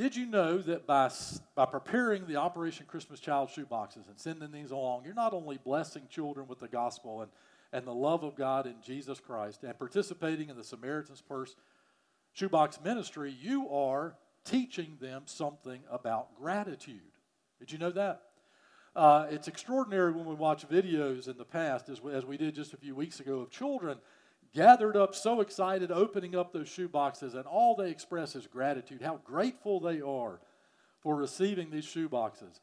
did you know that by, by preparing the Operation Christmas Child shoeboxes and sending these along, you're not only blessing children with the gospel and, and the love of God in Jesus Christ and participating in the Samaritan's Purse shoebox ministry, you are teaching them something about gratitude. Did you know that? Uh, it's extraordinary when we watch videos in the past, as we, as we did just a few weeks ago, of children gathered up so excited, opening up those shoe boxes, and all they express is gratitude, how grateful they are for receiving these shoe boxes.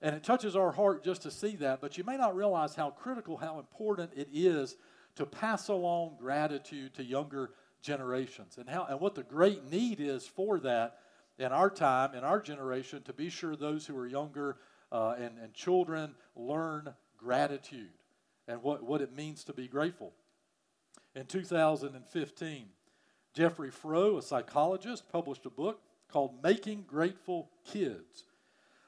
And it touches our heart just to see that, but you may not realize how critical, how important it is to pass along gratitude to younger generations and, how, and what the great need is for that in our time, in our generation, to be sure those who are younger uh, and, and children learn gratitude and what, what it means to be grateful. In 2015, Jeffrey Froh, a psychologist, published a book called Making Grateful Kids.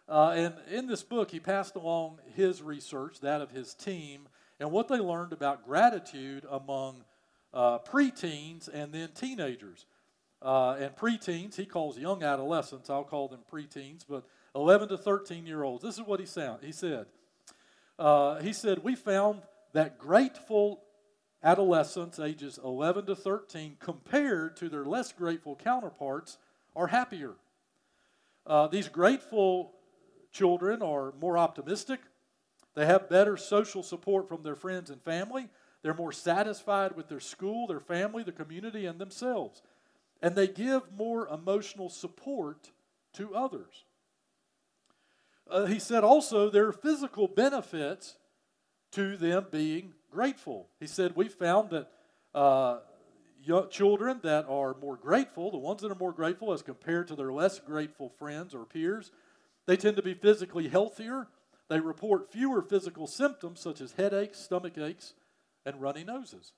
Uh, and in this book, he passed along his research, that of his team, and what they learned about gratitude among uh, preteens and then teenagers. Uh, and preteens, he calls young adolescents, I'll call them preteens, but 11 to 13 year olds. This is what he, sound, he said. Uh, he said, We found that grateful adolescents, ages 11 to 13, compared to their less grateful counterparts, are happier. Uh, these grateful children are more optimistic. They have better social support from their friends and family. They're more satisfied with their school, their family, the community, and themselves. And they give more emotional support to others. Uh, he said also there are physical benefits to them being grateful. He said we found that uh, young children that are more grateful, the ones that are more grateful as compared to their less grateful friends or peers, they tend to be physically healthier. They report fewer physical symptoms such as headaches, stomach aches, and runny noses.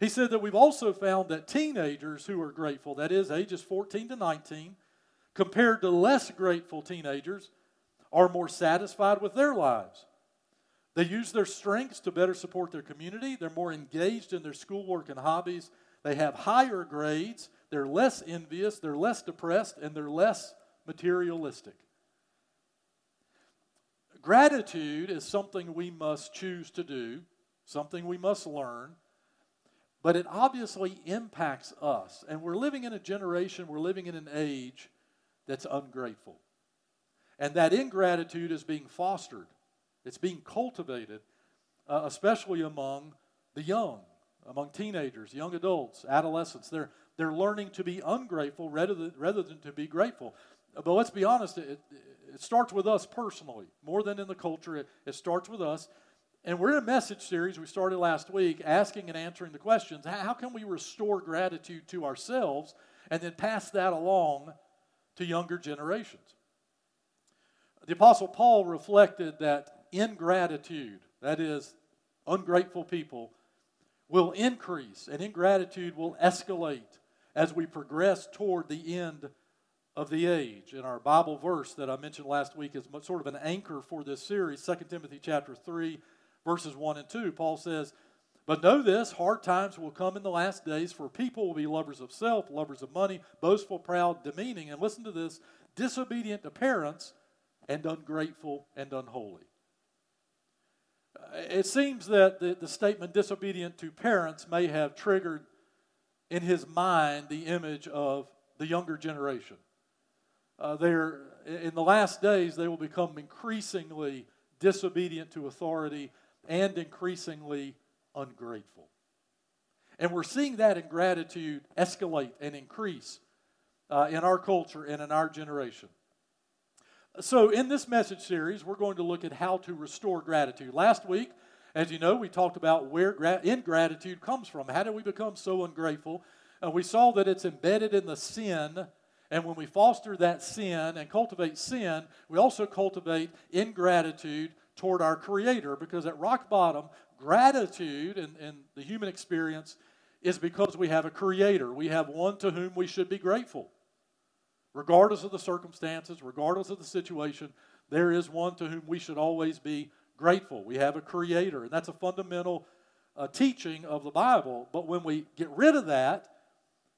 He said that we've also found that teenagers who are grateful, that is, ages 14 to 19, compared to less grateful teenagers, are more satisfied with their lives. They use their strengths to better support their community. They're more engaged in their schoolwork and hobbies. They have higher grades. They're less envious. They're less depressed. And they're less materialistic. Gratitude is something we must choose to do something we must learn, but it obviously impacts us. And we're living in a generation, we're living in an age that's ungrateful. And that ingratitude is being fostered, it's being cultivated, uh, especially among the young, among teenagers, young adults, adolescents. They're, they're learning to be ungrateful rather than, rather than to be grateful. But let's be honest, it, it starts with us personally, more than in the culture. It, it starts with us. And we're in a message series we started last week asking and answering the questions how can we restore gratitude to ourselves and then pass that along to younger generations? The Apostle Paul reflected that ingratitude, that is, ungrateful people, will increase and ingratitude will escalate as we progress toward the end of the age. And our Bible verse that I mentioned last week is sort of an anchor for this series, 2 Timothy chapter 3 verses 1 and 2, Paul says, But know this hard times will come in the last days, for people will be lovers of self, lovers of money, boastful, proud, demeaning, and listen to this disobedient to parents, and ungrateful and unholy. It seems that the, the statement disobedient to parents may have triggered in his mind the image of the younger generation. Uh, they're, in the last days, they will become increasingly disobedient to authority and increasingly ungrateful. And we're seeing that ingratitude escalate and increase uh, in our culture and in our generation. So, in this message series, we're going to look at how to restore gratitude. Last week, as you know, we talked about where gra- ingratitude comes from. How do we become so ungrateful? And we saw that it's embedded in the sin. And when we foster that sin and cultivate sin, we also cultivate ingratitude toward our Creator because at rock bottom, gratitude in, in the human experience is because we have a Creator. We have one to whom we should be grateful. Regardless of the circumstances, regardless of the situation, there is one to whom we should always be grateful. We have a Creator, and that's a fundamental uh, teaching of the Bible. But when we get rid of that,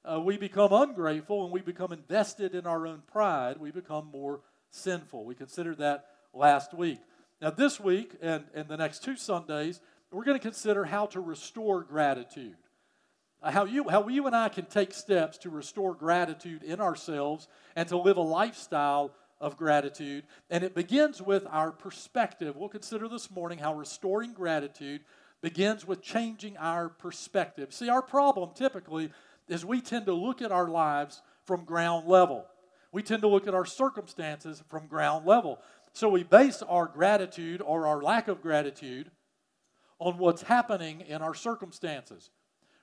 uh, we become ungrateful and we become invested in our own pride, we become more sinful. We considered that last week. Now, this week and, and the next two Sundays, we're going to consider how to restore gratitude. How you, how you and I can take steps to restore gratitude in ourselves and to live a lifestyle of gratitude. And it begins with our perspective. We'll consider this morning how restoring gratitude begins with changing our perspective. See, our problem typically is we tend to look at our lives from ground level. We tend to look at our circumstances from ground level. So we base our gratitude or our lack of gratitude on what's happening in our circumstances.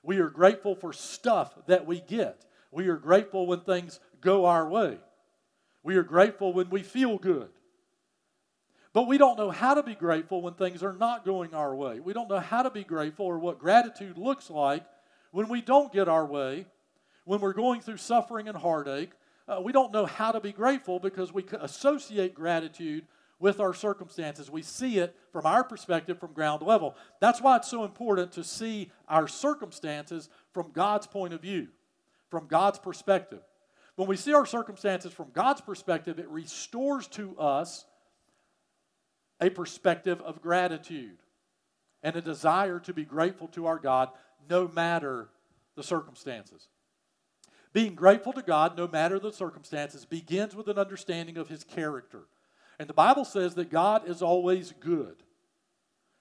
We are grateful for stuff that we get. We are grateful when things go our way. We are grateful when we feel good. But we don't know how to be grateful when things are not going our way. We don't know how to be grateful or what gratitude looks like when we don't get our way, when we're going through suffering and heartache. Uh, we don't know how to be grateful because we associate gratitude with our circumstances. We see it from our perspective from ground level. That's why it's so important to see our circumstances from God's point of view, from God's perspective. When we see our circumstances from God's perspective, it restores to us a perspective of gratitude and a desire to be grateful to our God no matter the circumstances. Being grateful to God no matter the circumstances begins with an understanding of His character. And the Bible says that God is always good.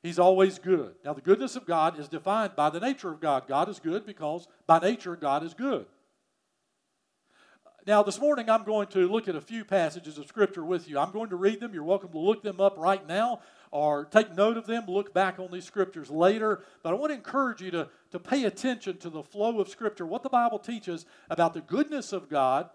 He's always good. Now, the goodness of God is defined by the nature of God. God is good because by nature, God is good. Now, this morning, I'm going to look at a few passages of Scripture with you. I'm going to read them. You're welcome to look them up right now or take note of them, look back on these Scriptures later. But I want to encourage you to, to pay attention to the flow of Scripture, what the Bible teaches about the goodness of God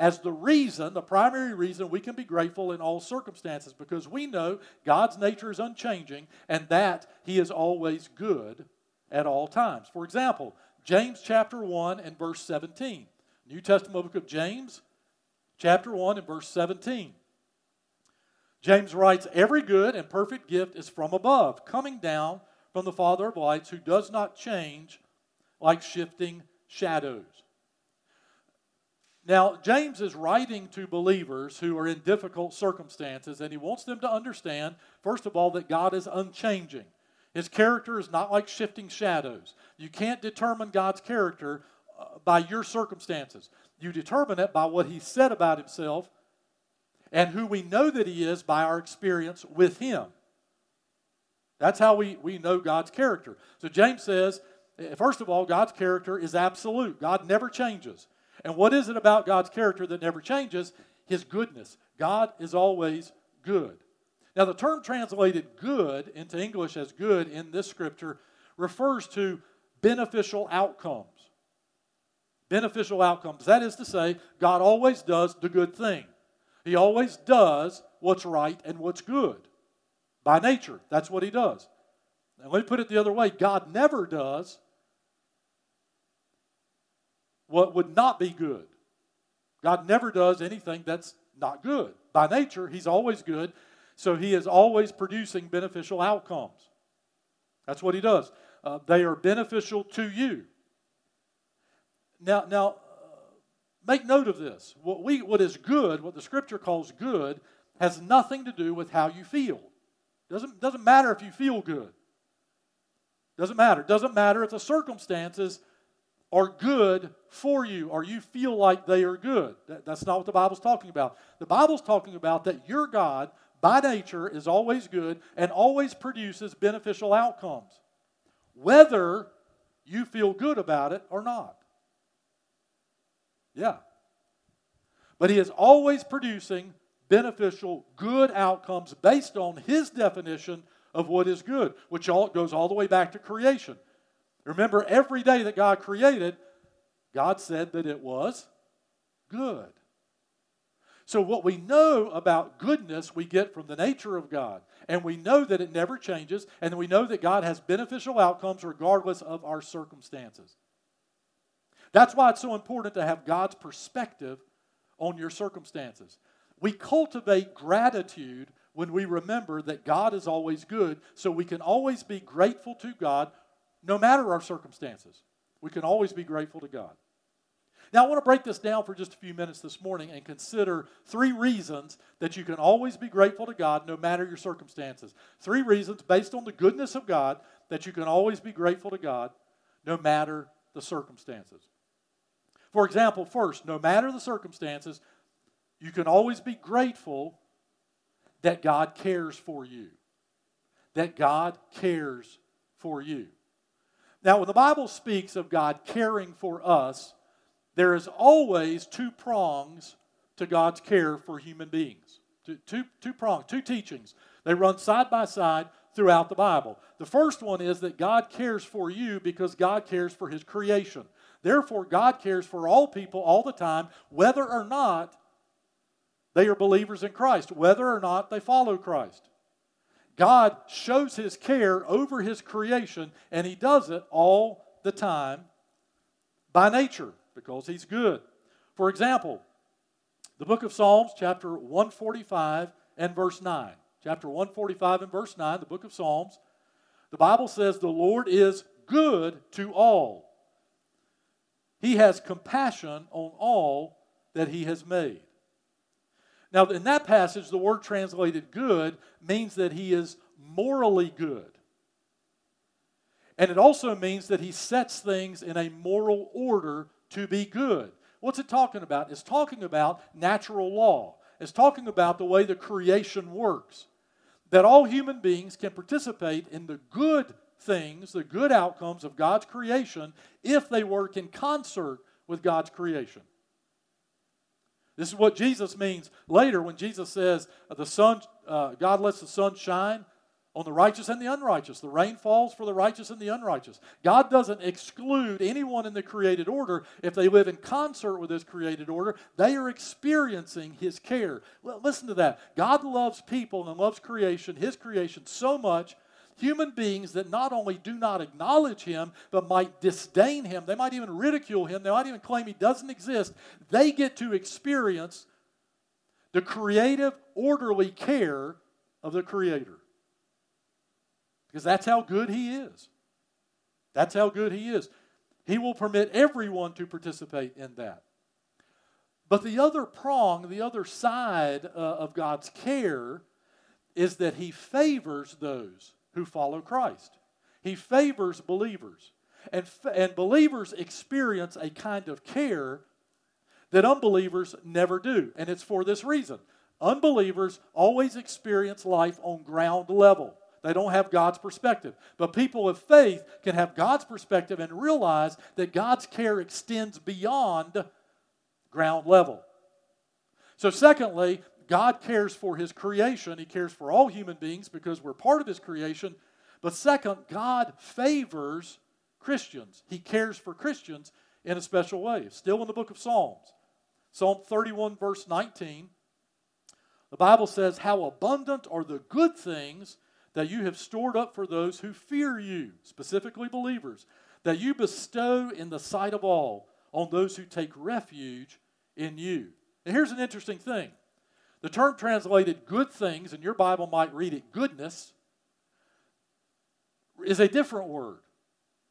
as the reason, the primary reason we can be grateful in all circumstances because we know God's nature is unchanging and that He is always good at all times. For example, James chapter 1 and verse 17. New Testament book of James, chapter 1 and verse 17. James writes, Every good and perfect gift is from above, coming down from the Father of lights, who does not change like shifting shadows. Now, James is writing to believers who are in difficult circumstances, and he wants them to understand, first of all, that God is unchanging. His character is not like shifting shadows. You can't determine God's character uh, by your circumstances. You determine it by what he said about himself and who we know that he is by our experience with him. That's how we, we know God's character. So James says, eh, first of all, God's character is absolute. God never changes. And what is it about God's character that never changes? His goodness. God is always good. Now, the term translated good into English as good in this scripture refers to beneficial outcomes. Beneficial outcomes. That is to say, God always does the good thing. He always does what's right and what's good. By nature, that's what He does. And let me put it the other way God never does what would not be good. God never does anything that's not good. By nature, He's always good, so He is always producing beneficial outcomes. That's what He does. Uh, they are beneficial to you. Now, now, uh, make note of this. What we, what is good, what the Scripture calls good, has nothing to do with how you feel. Doesn't doesn't matter if you feel good. Doesn't matter. Doesn't matter if the circumstances are good for you or you feel like they are good. That, that's not what the Bible's talking about. The Bible's talking about that your God, by nature, is always good and always produces beneficial outcomes, whether you feel good about it or not. Yeah. But He is always producing beneficial, good outcomes based on His definition of what is good, which all, goes all the way back to creation. Remember, every day that God created, God said that it was good. So, what we know about goodness, we get from the nature of God. And we know that it never changes. And we know that God has beneficial outcomes regardless of our circumstances. That's why it's so important to have God's perspective on your circumstances. We cultivate gratitude when we remember that God is always good, so we can always be grateful to God no matter our circumstances. We can always be grateful to God. Now, I want to break this down for just a few minutes this morning and consider three reasons that you can always be grateful to God no matter your circumstances. Three reasons based on the goodness of God that you can always be grateful to God no matter the circumstances. For example, first, no matter the circumstances, you can always be grateful that God cares for you. That God cares for you. Now, when the Bible speaks of God caring for us, there is always two prongs to God's care for human beings. Two, two, two prongs, two teachings. They run side by side throughout the Bible. The first one is that God cares for you because God cares for His creation. Therefore, God cares for all people all the time, whether or not they are believers in Christ, whether or not they follow Christ. God shows His care over His creation, and He does it all the time by nature because He's good. For example, the book of Psalms, chapter 145 and verse 9. Chapter 145 and verse 9, the book of Psalms, the Bible says, The Lord is good to all. He has compassion on all that He has made. Now, in that passage, the word translated good means that he is morally good. And it also means that he sets things in a moral order to be good. What's it talking about? It's talking about natural law, it's talking about the way the creation works. That all human beings can participate in the good things, the good outcomes of God's creation, if they work in concert with God's creation. This is what Jesus means later when Jesus says, "The sun, uh, God lets the sun shine on the righteous and the unrighteous. The rain falls for the righteous and the unrighteous. God doesn't exclude anyone in the created order. If they live in concert with His created order, they are experiencing His care. listen to that. God loves people and loves creation, His creation, so much human beings that not only do not acknowledge him, but might disdain him. They might even ridicule him. They might even claim he doesn't exist. They get to experience the creative, orderly care of the Creator. Because that's how good he is. That's how good he is. He will permit everyone to participate in that. But the other prong, the other side uh, of God's care, is that he favors those who follow Christ. He favors believers. And, and believers experience a kind of care that unbelievers never do. And it's for this reason unbelievers always experience life on ground level. They don't have God's perspective. But people of faith can have God's perspective and realize that God's care extends beyond ground level. So, secondly, God cares for his creation. He cares for all human beings because we're part of his creation. But second, God favors Christians. He cares for Christians in a special way. Still in the book of Psalms. Psalm 31, verse 19. The Bible says, How abundant are the good things that you have stored up for those who fear you, specifically believers, that you bestow in the sight of all on those who take refuge in you. And here's an interesting thing the term translated good things, and your Bible might read it goodness, is a different word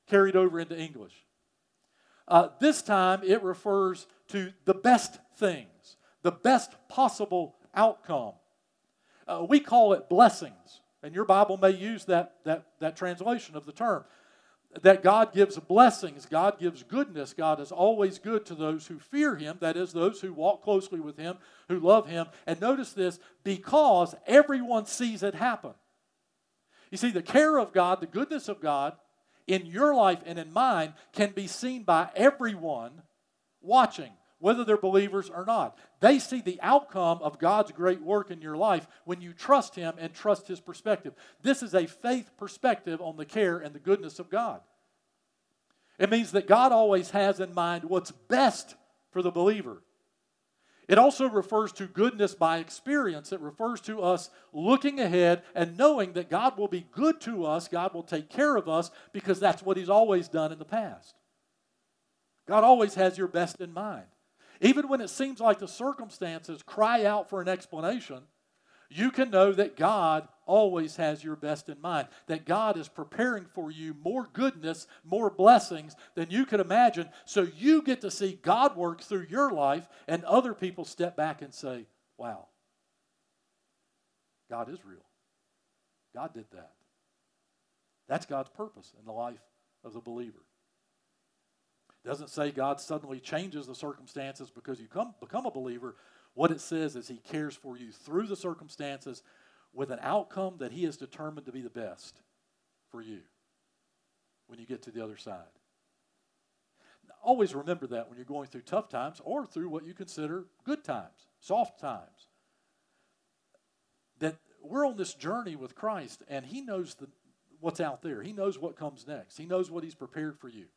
carried over into English. Uh, this time it refers to the best things, the best possible outcome. Uh, we call it blessings, and your Bible may use that, that, that translation of the term that God gives blessings, God gives goodness. God is always good to those who fear Him, that is, those who walk closely with Him, who love Him. And notice this because everyone sees it happen. You see, the care of God, the goodness of God in your life and in mine can be seen by everyone watching whether they're believers or not. They see the outcome of God's great work in your life when you trust Him and trust His perspective. This is a faith perspective on the care and the goodness of God. It means that God always has in mind what's best for the believer. It also refers to goodness by experience. It refers to us looking ahead and knowing that God will be good to us, God will take care of us, because that's what He's always done in the past. God always has your best in mind. Even when it seems like the circumstances cry out for an explanation, you can know that God always has your best in mind, that God is preparing for you more goodness, more blessings than you could imagine. So you get to see God work through your life, and other people step back and say, Wow, God is real. God did that. That's God's purpose in the life of the believer. Doesn't say God suddenly changes the circumstances because you come, become a believer. What it says is He cares for you through the circumstances with an outcome that He has determined to be the best for you when you get to the other side. Always remember that when you're going through tough times or through what you consider good times, soft times. That we're on this journey with Christ and He knows the, what's out there. He knows what comes next. He knows what He's prepared for you.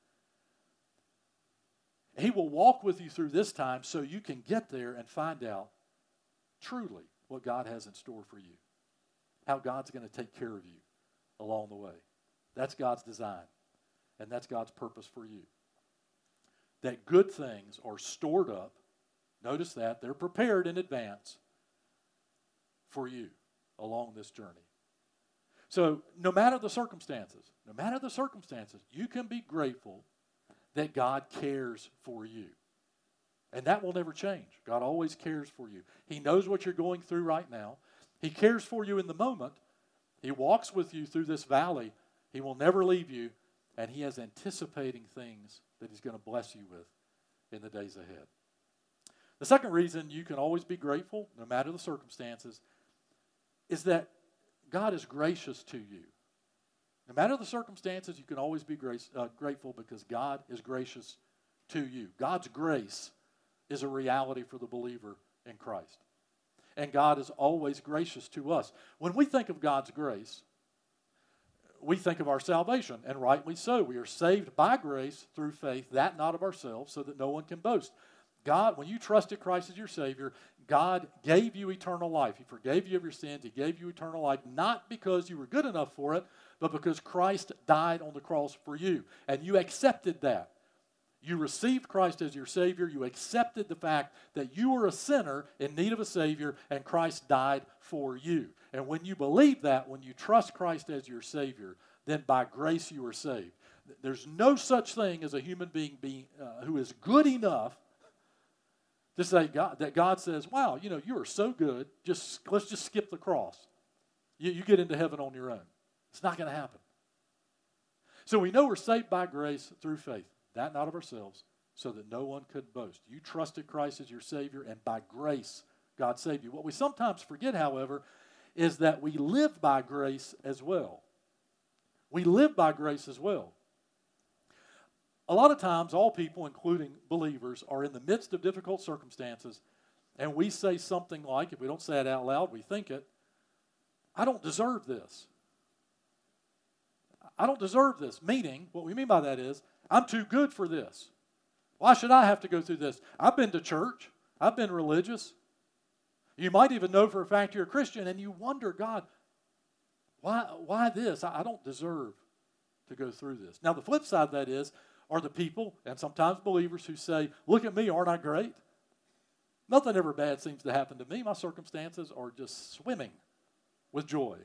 He will walk with you through this time so you can get there and find out truly what God has in store for you, how God's going to take care of you along the way. That's God's design, and that's God's purpose for you. That good things are stored up. Notice that they're prepared in advance for you along this journey. So, no matter the circumstances, no matter the circumstances, you can be grateful that God cares for you. And that will never change. God always cares for you. He knows what you're going through right now. He cares for you in the moment. He walks with you through this valley. He will never leave you. And He has anticipating things that He's going to bless you with in the days ahead. The second reason you can always be grateful, no matter the circumstances, is that God is gracious to you. No matter the circumstances, you can always be grace, uh, grateful because God is gracious to you. God's grace is a reality for the believer in Christ. And God is always gracious to us. When we think of God's grace, we think of our salvation, and rightly so. We are saved by grace through faith, that not of ourselves, so that no one can boast. God, when you trusted Christ as your Savior, God gave you eternal life. He forgave you of your sins. He gave you eternal life, not because you were good enough for it, but because Christ died on the cross for you. And you accepted that. You received Christ as your Savior. You accepted the fact that you were a sinner in need of a Savior, and Christ died for you. And when you believe that, when you trust Christ as your Savior, then by grace you are saved. There's no such thing as a human being being, uh, who is good enough to say God, that God says, "Wow, you know, you are so good. Just let's just skip the cross. You, you get into heaven on your own." It's not going to happen. So we know we're saved by grace through faith, that not of ourselves, so that no one could boast. You trusted Christ as your Savior, and by grace, God saved you. What we sometimes forget, however, is that we live by grace as well. We live by grace as well. A lot of times, all people, including believers, are in the midst of difficult circumstances, and we say something like, if we don't say it out loud, we think it, I don't deserve this. I don't deserve this. Meaning, what we mean by that is, I'm too good for this. Why should I have to go through this? I've been to church, I've been religious. You might even know for a fact you're a Christian, and you wonder, God, why, why this? I don't deserve to go through this. Now, the flip side of that is, are the people, and sometimes believers, who say, Look at me, aren't I great? Nothing ever bad seems to happen to me. My circumstances are just swimming with joy.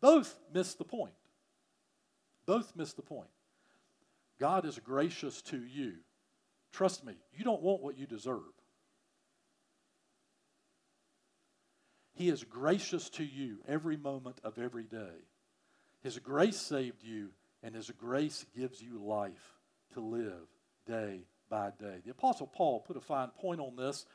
Both miss the point. Both miss the point. God is gracious to you. Trust me, you don't want what you deserve. He is gracious to you every moment of every day. His grace saved you, and His grace gives you life to live day by day. The Apostle Paul put a fine point on this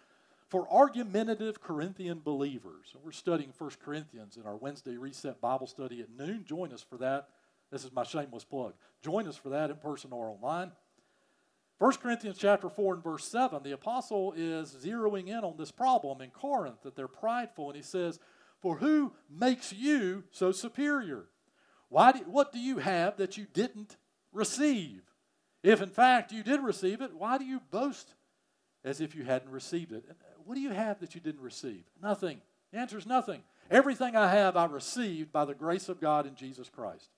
for argumentative Corinthian believers. We're studying 1 Corinthians in our Wednesday Reset Bible study at noon. Join us for that. This is my shameless plug. Join us for that in person or online. 1 Corinthians chapter 4 and verse 7, the apostle is zeroing in on this problem in Corinth that they're prideful, and he says, For who makes you so superior? Why do, what do you have that you didn't receive? If in fact you did receive it, why do you boast as if you hadn't received it? What do you have that you didn't receive? Nothing. The answer is nothing. Everything I have, I received by the grace of God in Jesus Christ.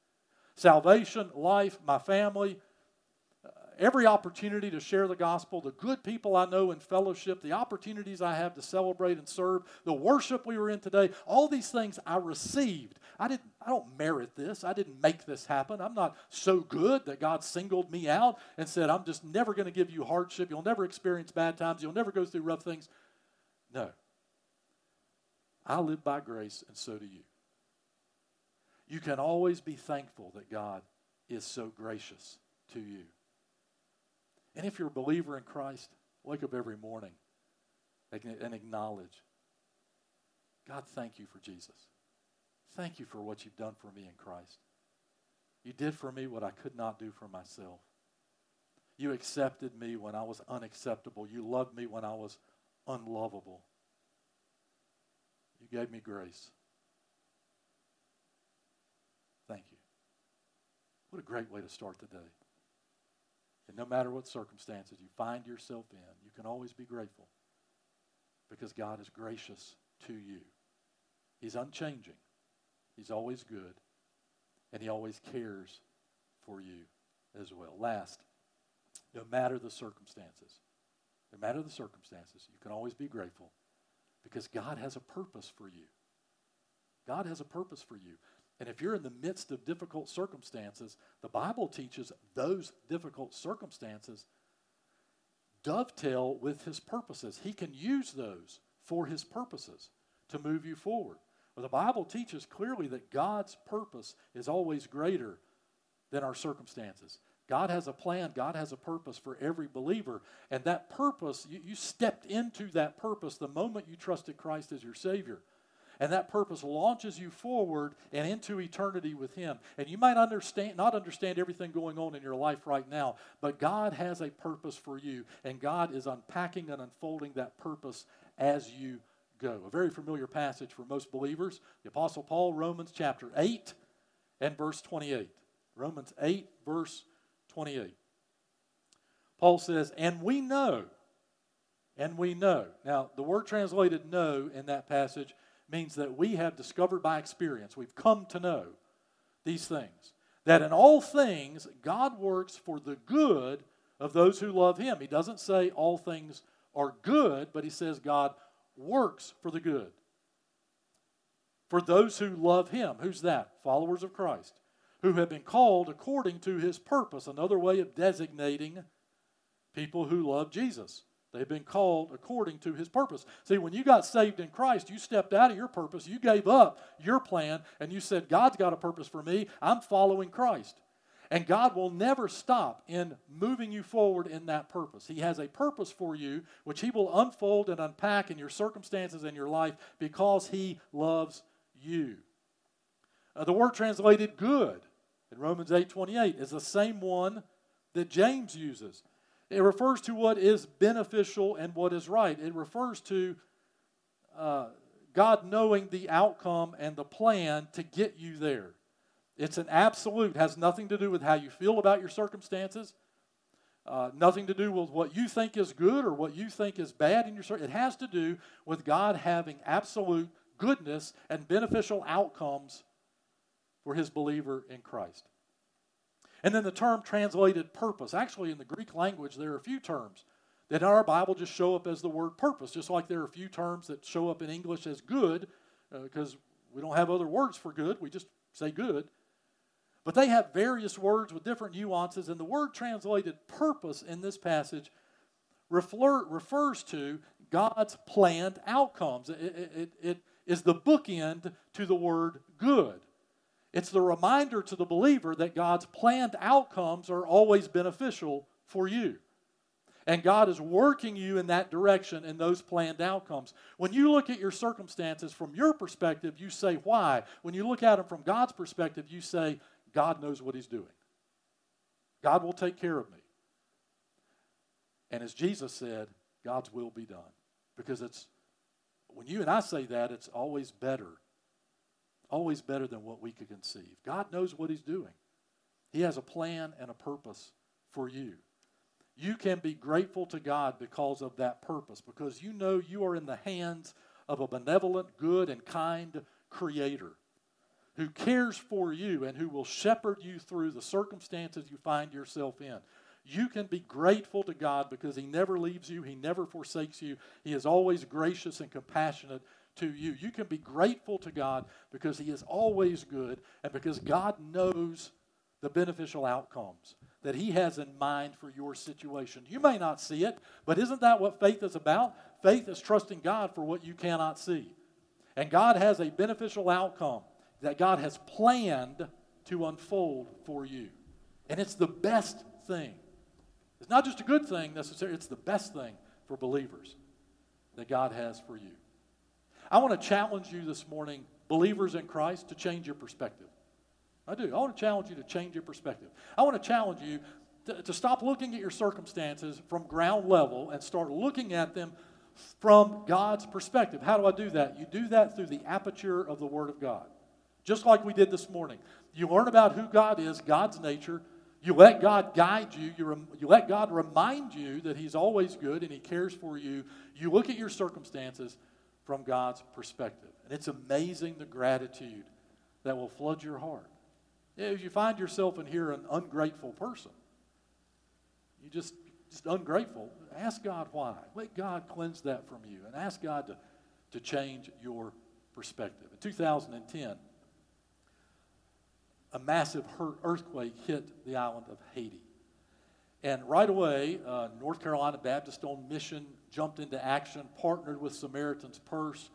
Salvation, life, my family, uh, every opportunity to share the gospel, the good people I know in fellowship, the opportunities I have to celebrate and serve, the worship we were in today, all these things I received. I didn't I don't merit this. I didn't make this happen. I'm not so good that God singled me out and said, I'm just never going to give you hardship. You'll never experience bad times. You'll never go through rough things. No. I live by grace, and so do you. You can always be thankful that God is so gracious to you. And if you're a believer in Christ, wake up every morning and acknowledge God, thank you for Jesus. Thank you for what you've done for me in Christ. You did for me what I could not do for myself. You accepted me when I was unacceptable. You loved me when I was unlovable. You gave me grace. Thank you. What a great way to start the day. And no matter what circumstances you find yourself in, you can always be grateful because God is gracious to you. He's unchanging, He's always good, and He always cares for you as well. Last, no matter the circumstances, no matter the circumstances, you can always be grateful because God has a purpose for you. God has a purpose for you. And if you're in the midst of difficult circumstances, the Bible teaches those difficult circumstances dovetail with his purposes. He can use those for his purposes to move you forward. Well, the Bible teaches clearly that God's purpose is always greater than our circumstances. God has a plan, God has a purpose for every believer. And that purpose, you, you stepped into that purpose the moment you trusted Christ as your Savior. And that purpose launches you forward and into eternity with Him. And you might understand, not understand everything going on in your life right now, but God has a purpose for you. And God is unpacking and unfolding that purpose as you go. A very familiar passage for most believers. The Apostle Paul, Romans chapter 8 and verse 28. Romans 8, verse 28. Paul says, And we know, and we know. Now, the word translated know in that passage means that we have discovered by experience, we've come to know these things. That in all things, God works for the good of those who love Him. He doesn't say all things are good, but He says God works for the good. For those who love Him. Who's that? Followers of Christ. Who have been called according to His purpose. Another way of designating people who love Jesus. They've been called according to his purpose. See, when you got saved in Christ, you stepped out of your purpose. You gave up your plan and you said, God's got a purpose for me. I'm following Christ. And God will never stop in moving you forward in that purpose. He has a purpose for you, which He will unfold and unpack in your circumstances and your life because He loves you. Uh, the word translated good in Romans 8 28 is the same one that James uses. It refers to what is beneficial and what is right. It refers to uh, God knowing the outcome and the plan to get you there. It's an absolute, has nothing to do with how you feel about your circumstances, uh, nothing to do with what you think is good or what you think is bad in your It has to do with God having absolute goodness and beneficial outcomes for his believer in Christ. And then the term translated purpose. Actually, in the Greek language, there are a few terms that in our Bible just show up as the word purpose, just like there are a few terms that show up in English as good, because uh, we don't have other words for good, we just say good. But they have various words with different nuances, and the word translated purpose in this passage refer, refers to God's planned outcomes. It, it, it, it is the bookend to the word good. It's the reminder to the believer that God's planned outcomes are always beneficial for you. And God is working you in that direction in those planned outcomes. When you look at your circumstances from your perspective, you say, Why? When you look at them from God's perspective, you say, God knows what He's doing. God will take care of me. And as Jesus said, God's will be done. Because it's, when you and I say that, it's always better always better than what we could conceive. God knows what He's doing, He has a plan and a purpose for you. You can be grateful to God because of that purpose, because you know you are in the hands of a benevolent, good, and kind Creator who cares for you and who will shepherd you through the circumstances you find yourself in. You can be grateful to God because He never leaves you, He never forsakes you. He is always gracious and compassionate to you. You can be grateful to God because He is always good and because God knows the beneficial outcomes that He has in mind for your situation. You may not see it, but isn't that what faith is about? Faith is trusting God for what you cannot see. And God has a beneficial outcome that God has planned to unfold for you. And it's the best thing. It's not just a good thing necessarily, it's the best thing for believers that God has for you. I want to challenge you this morning, believers in Christ, to change your perspective. I do. I want to challenge you to change your perspective. I want to challenge you to, to stop looking at your circumstances from ground level and start looking at them from God's perspective. How do I do that? You do that through the aperture of the Word of God. Just like we did this morning. You learn about who God is, God's nature. You let God guide you. You, rem- you let God remind you that He's always good and He cares for you. You look at your circumstances from God's perspective. And it's amazing the gratitude that will flood your heart. If you find yourself in here an ungrateful person, you just just ungrateful, ask God why. Let God cleanse that from you and ask God to, to change your perspective. In 2010, a massive earthquake hit the island of Haiti. And right away, uh, North Carolina Baptist on mission jumped into action, partnered with Samaritan's Purse,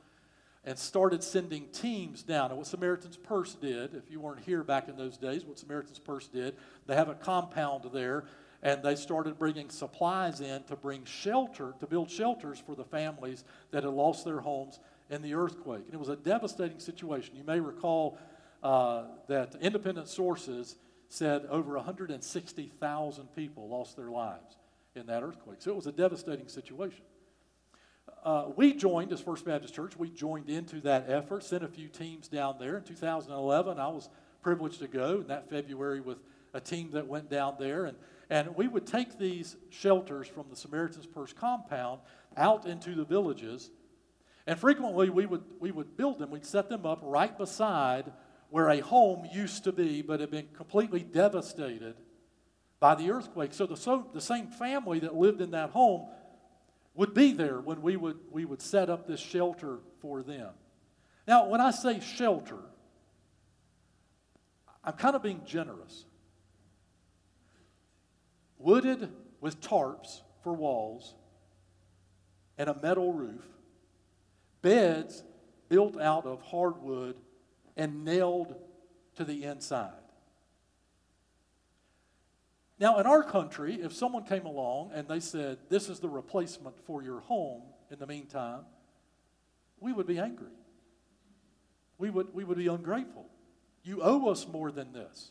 and started sending teams down. And what Samaritan's Purse did, if you weren't here back in those days, what Samaritan's Purse did, they have a compound there and they started bringing supplies in to bring shelter, to build shelters for the families that had lost their homes in the earthquake. And it was a devastating situation. You may recall uh, that independent sources said over 160,000 people lost their lives in that earthquake. So it was a devastating situation. Uh, we joined as First Baptist Church, we joined into that effort, sent a few teams down there. In 2011, I was privileged to go in that February with a team that went down there. And and we would take these shelters from the Samaritan's Purse compound out into the villages. And frequently we would, we would build them, we'd set them up right beside where a home used to be, but had been completely devastated by the earthquake. So the, so the same family that lived in that home would be there when we would, we would set up this shelter for them. Now, when I say shelter, I'm kind of being generous wooded with tarps for walls and a metal roof, beds built out of hardwood and nailed to the inside. Now, in our country, if someone came along and they said, This is the replacement for your home in the meantime, we would be angry. We would, we would be ungrateful. You owe us more than this.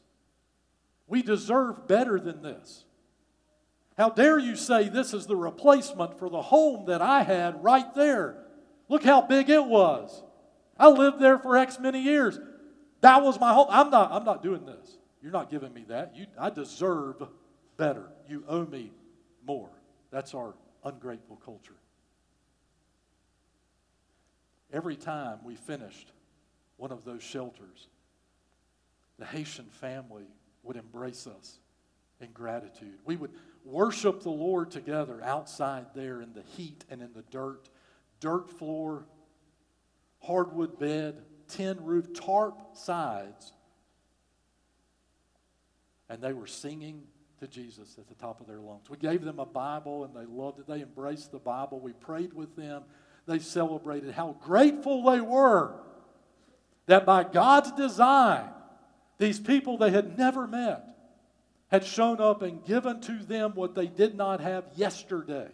We deserve better than this. How dare you say this is the replacement for the home that I had right there? Look how big it was. I lived there for X many years. That was my home. I'm not, I'm not doing this. You're not giving me that. You, I deserve better. You owe me more. That's our ungrateful culture. Every time we finished one of those shelters, the Haitian family would embrace us in gratitude. We would worship the Lord together outside there in the heat and in the dirt. Dirt floor, hardwood bed, tin roof, tarp sides. And they were singing to Jesus at the top of their lungs. We gave them a Bible and they loved it. They embraced the Bible. We prayed with them. They celebrated how grateful they were that by God's design, these people they had never met had shown up and given to them what they did not have yesterday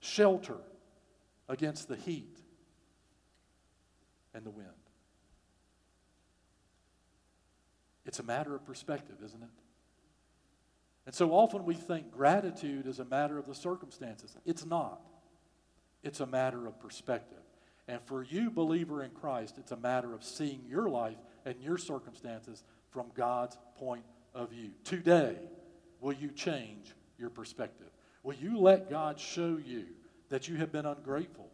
shelter against the heat and the wind. It's a matter of perspective, isn't it? And so often we think gratitude is a matter of the circumstances. It's not. It's a matter of perspective. And for you, believer in Christ, it's a matter of seeing your life and your circumstances from God's point of view. Today, will you change your perspective? Will you let God show you that you have been ungrateful?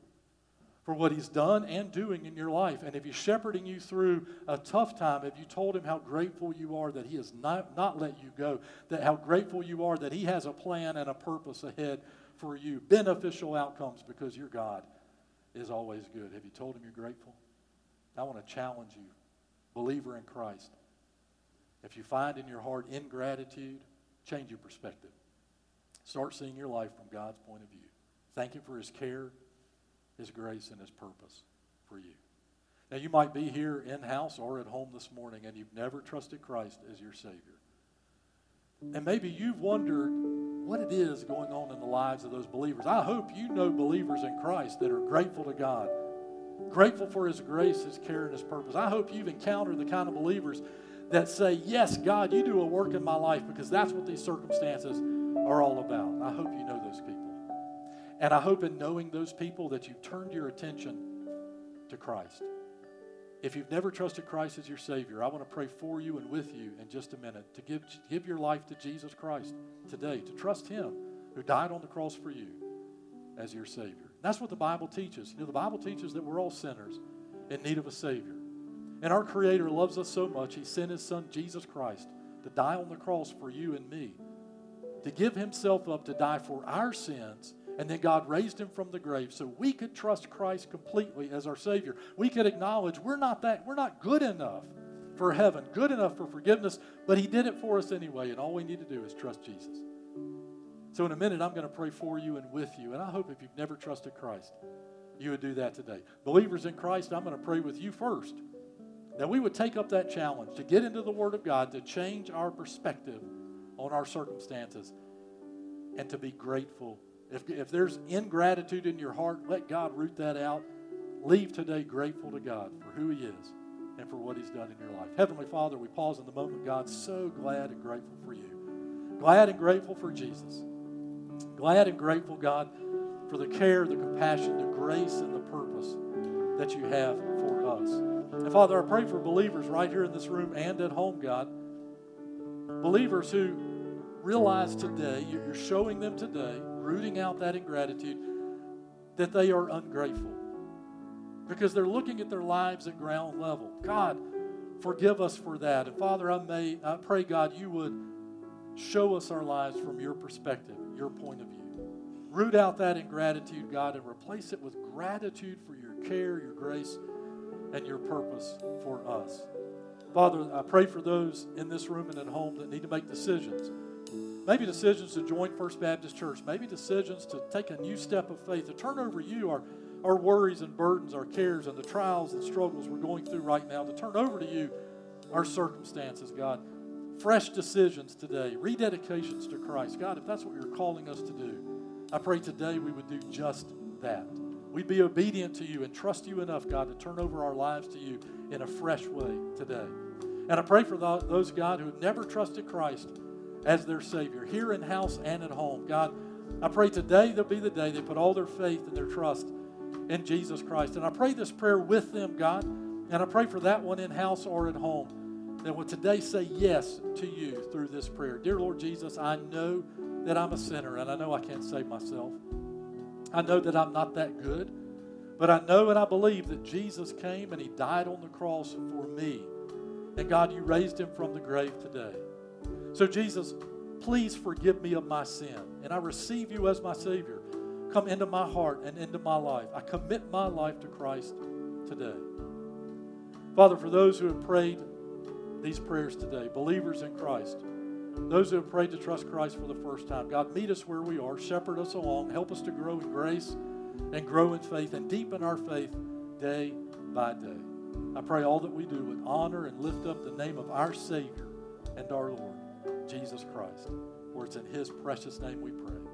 For what He's done and doing in your life. And if He's shepherding you through a tough time, if you told Him how grateful you are that He has not, not let you go, that how grateful you are that He has a plan and a purpose ahead for you, beneficial outcomes because your God is always good. Have you told Him you're grateful? I want to challenge you, believer in Christ. If you find in your heart ingratitude, change your perspective. Start seeing your life from God's point of view. Thank Him for His care, His grace, and His purpose for you. Now, you might be here in house or at home this morning and you've never trusted Christ as your Savior. And maybe you've wondered what it is going on in the lives of those believers. I hope you know believers in Christ that are grateful to God, grateful for His grace, His care, and His purpose. I hope you've encountered the kind of believers that say, Yes, God, you do a work in my life because that's what these circumstances are all about. I hope you know those people. And I hope in knowing those people that you've turned your attention to Christ. If you've never trusted Christ as your Savior, I want to pray for you and with you in just a minute to give, give your life to Jesus Christ today, to trust Him who died on the cross for you as your Savior. That's what the Bible teaches. You know, the Bible teaches that we're all sinners in need of a Savior. And our Creator loves us so much, He sent His Son, Jesus Christ, to die on the cross for you and me, to give Himself up to die for our sins. And then God raised him from the grave so we could trust Christ completely as our Savior. We could acknowledge we're not that, we're not good enough for heaven, good enough for forgiveness, but He did it for us anyway, and all we need to do is trust Jesus. So, in a minute, I'm going to pray for you and with you, and I hope if you've never trusted Christ, you would do that today. Believers in Christ, I'm going to pray with you first that we would take up that challenge to get into the Word of God, to change our perspective on our circumstances, and to be grateful. If, if there's ingratitude in your heart, let God root that out. Leave today grateful to God for who He is and for what He's done in your life. Heavenly Father, we pause in the moment, God, so glad and grateful for you. Glad and grateful for Jesus. Glad and grateful, God, for the care, the compassion, the grace, and the purpose that you have for us. And Father, I pray for believers right here in this room and at home, God. Believers who realize today, you're showing them today, rooting out that ingratitude, that they are ungrateful. Because they're looking at their lives at ground level. God, forgive us for that. And Father, I may I pray, God, you would show us our lives from your perspective, your point of view. Root out that ingratitude, God, and replace it with gratitude for your care, your grace, and your purpose for us. Father, I pray for those in this room and at home that need to make decisions. Maybe decisions to join First Baptist Church, maybe decisions to take a new step of faith, to turn over you our, our worries and burdens, our cares, and the trials and struggles we're going through right now, to turn over to you our circumstances, God. Fresh decisions today, rededications to Christ. God, if that's what you're calling us to do, I pray today we would do just that. We'd be obedient to you and trust you enough, God, to turn over our lives to you in a fresh way today. And I pray for those, God, who have never trusted Christ as their Savior, here in house and at home. God, I pray today they'll be the day they put all their faith and their trust in Jesus Christ. And I pray this prayer with them, God. And I pray for that one in house or at home that will today say yes to you through this prayer. Dear Lord Jesus, I know that I'm a sinner and I know I can't save myself. I know that I'm not that good, but I know and I believe that Jesus came and He died on the cross for me. And God, you raised Him from the grave today. So, Jesus, please forgive me of my sin. And I receive you as my Savior. Come into my heart and into my life. I commit my life to Christ today. Father, for those who have prayed these prayers today, believers in Christ, those who have prayed to trust Christ for the first time, God, meet us where we are, shepherd us along, help us to grow in grace and grow in faith and deepen our faith day by day. I pray all that we do would honor and lift up the name of our Savior and our Lord, Jesus Christ. For it's in His precious name we pray.